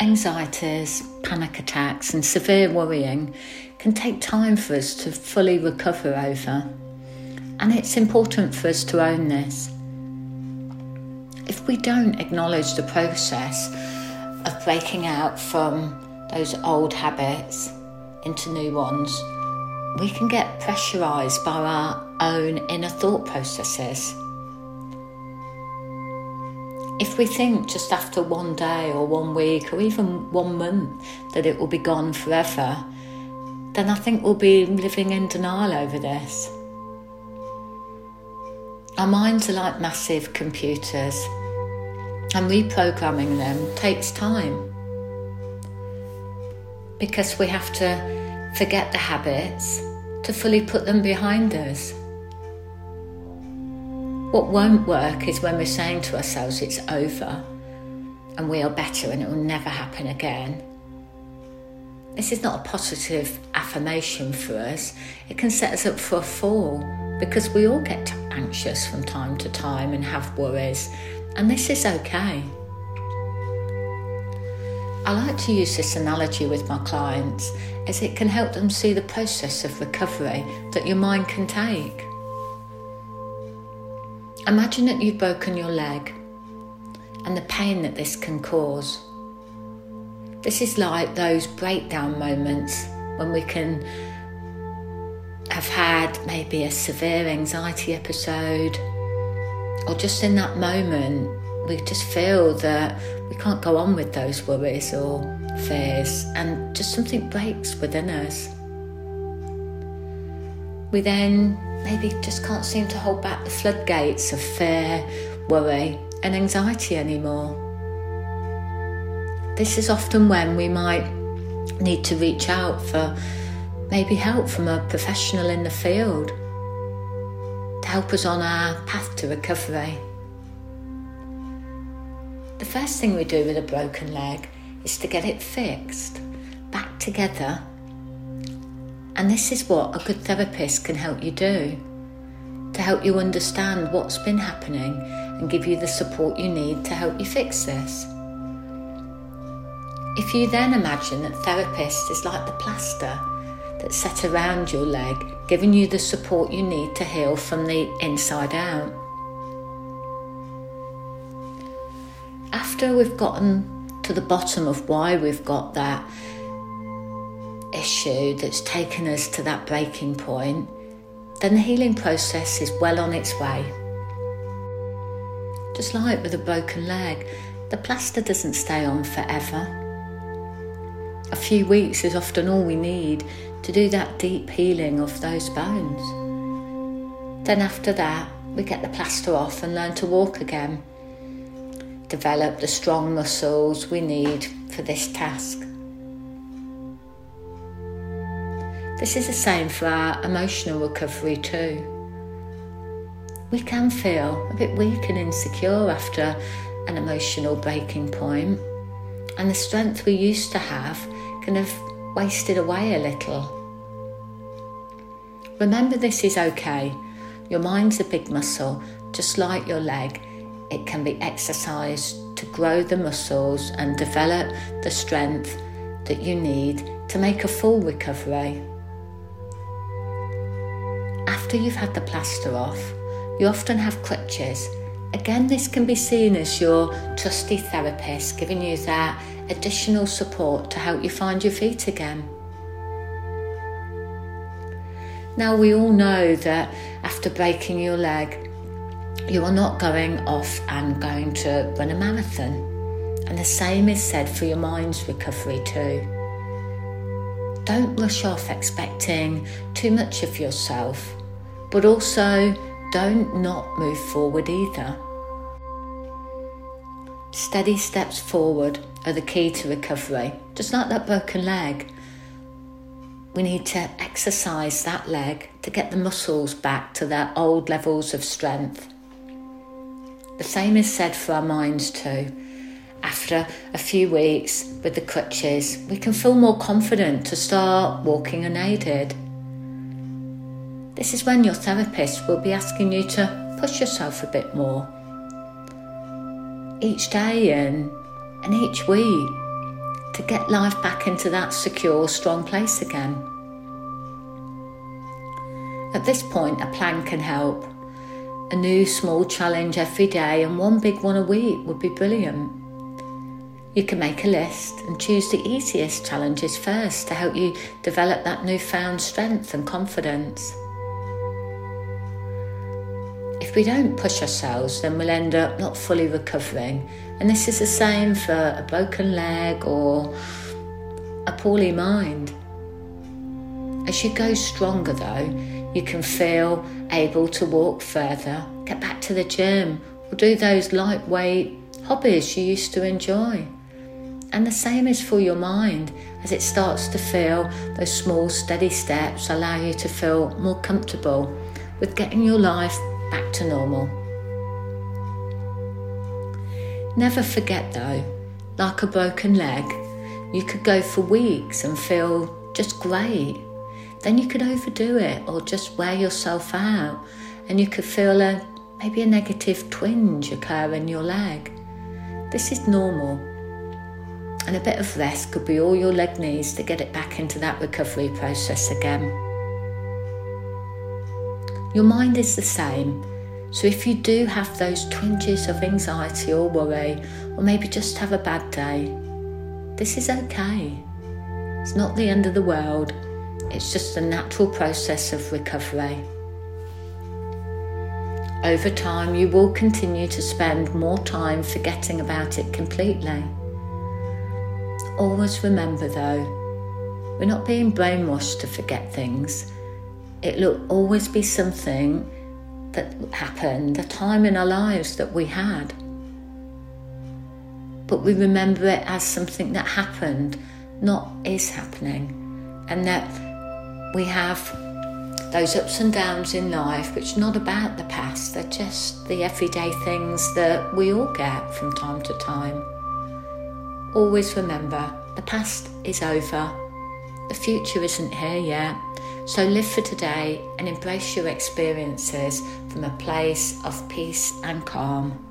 Anxieties, panic attacks, and severe worrying can take time for us to fully recover over. And it's important for us to own this. If we don't acknowledge the process of breaking out from those old habits into new ones, we can get pressurized by our own inner thought processes. If we think just after one day or one week or even one month that it will be gone forever, then I think we'll be living in denial over this. Our minds are like massive computers, and reprogramming them takes time because we have to forget the habits to fully put them behind us. What won't work is when we're saying to ourselves it's over and we are better and it will never happen again. This is not a positive affirmation for us. It can set us up for a fall because we all get anxious from time to time and have worries, and this is okay. I like to use this analogy with my clients as it can help them see the process of recovery that your mind can take. Imagine that you've broken your leg and the pain that this can cause. This is like those breakdown moments when we can have had maybe a severe anxiety episode, or just in that moment, we just feel that we can't go on with those worries or fears, and just something breaks within us. We then maybe just can't seem to hold back the floodgates of fear, worry, and anxiety anymore. This is often when we might need to reach out for maybe help from a professional in the field to help us on our path to recovery. The first thing we do with a broken leg is to get it fixed, back together and this is what a good therapist can help you do to help you understand what's been happening and give you the support you need to help you fix this. If you then imagine that therapist is like the plaster that's set around your leg, giving you the support you need to heal from the inside out. After we've gotten to the bottom of why we've got that issue that's taken us to that breaking point, then the healing process is well on its way. Just like with a broken leg, the plaster doesn't stay on forever. A few weeks is often all we need to do that deep healing of those bones. Then, after that, we get the plaster off and learn to walk again. Develop the strong muscles we need for this task. This is the same for our emotional recovery too. We can feel a bit weak and insecure after an emotional breaking point, and the strength we used to have can have wasted away a little. Remember, this is okay. Your mind's a big muscle, just like your leg. It can be exercised to grow the muscles and develop the strength that you need to make a full recovery after you've had the plaster off, you often have crutches. Again, this can be seen as your trusty therapist giving you that additional support to help you find your feet again. Now, we all know that after breaking your leg, you are not going off and going to run a marathon. And the same is said for your mind's recovery too. Don't rush off expecting too much of yourself but also don't not move forward either. Steady steps forward are the key to recovery, just like that broken leg. We need to exercise that leg to get the muscles back to their old levels of strength. The same is said for our minds too. After a few weeks with the crutches, we can feel more confident to start walking unaided. This is when your therapist will be asking you to push yourself a bit more. Each day and, and each week, to get life back into that secure, strong place again. At this point, a plan can help. A new small challenge every day and one big one a week would be brilliant. You can make a list and choose the easiest challenges first to help you develop that newfound strength and confidence. If we don't push ourselves, then we'll end up not fully recovering. And this is the same for a broken leg or a poorly mind. As you go stronger, though, you can feel able to walk further, get back to the gym, or do those lightweight hobbies you used to enjoy. And the same is for your mind as it starts to feel those small, steady steps allow you to feel more comfortable with getting your life back to normal. Never forget though, like a broken leg, you could go for weeks and feel just great then you could overdo it or just wear yourself out and you could feel a maybe a negative twinge occur in your leg. This is normal. And a bit of rest could be all your leg needs to get it back into that recovery process again. Your mind is the same. So if you do have those twinges of anxiety or worry, or maybe just have a bad day, this is okay. It's not the end of the world. It's just a natural process of recovery. Over time, you will continue to spend more time forgetting about it completely. Always remember though, we're not being brainwashed to forget things. It'll always be something that happened, a time in our lives that we had. But we remember it as something that happened, not is happening. And that we have those ups and downs in life, which are not about the past, they're just the everyday things that we all get from time to time. Always remember the past is over, the future isn't here yet. So live for today and embrace your experiences from a place of peace and calm.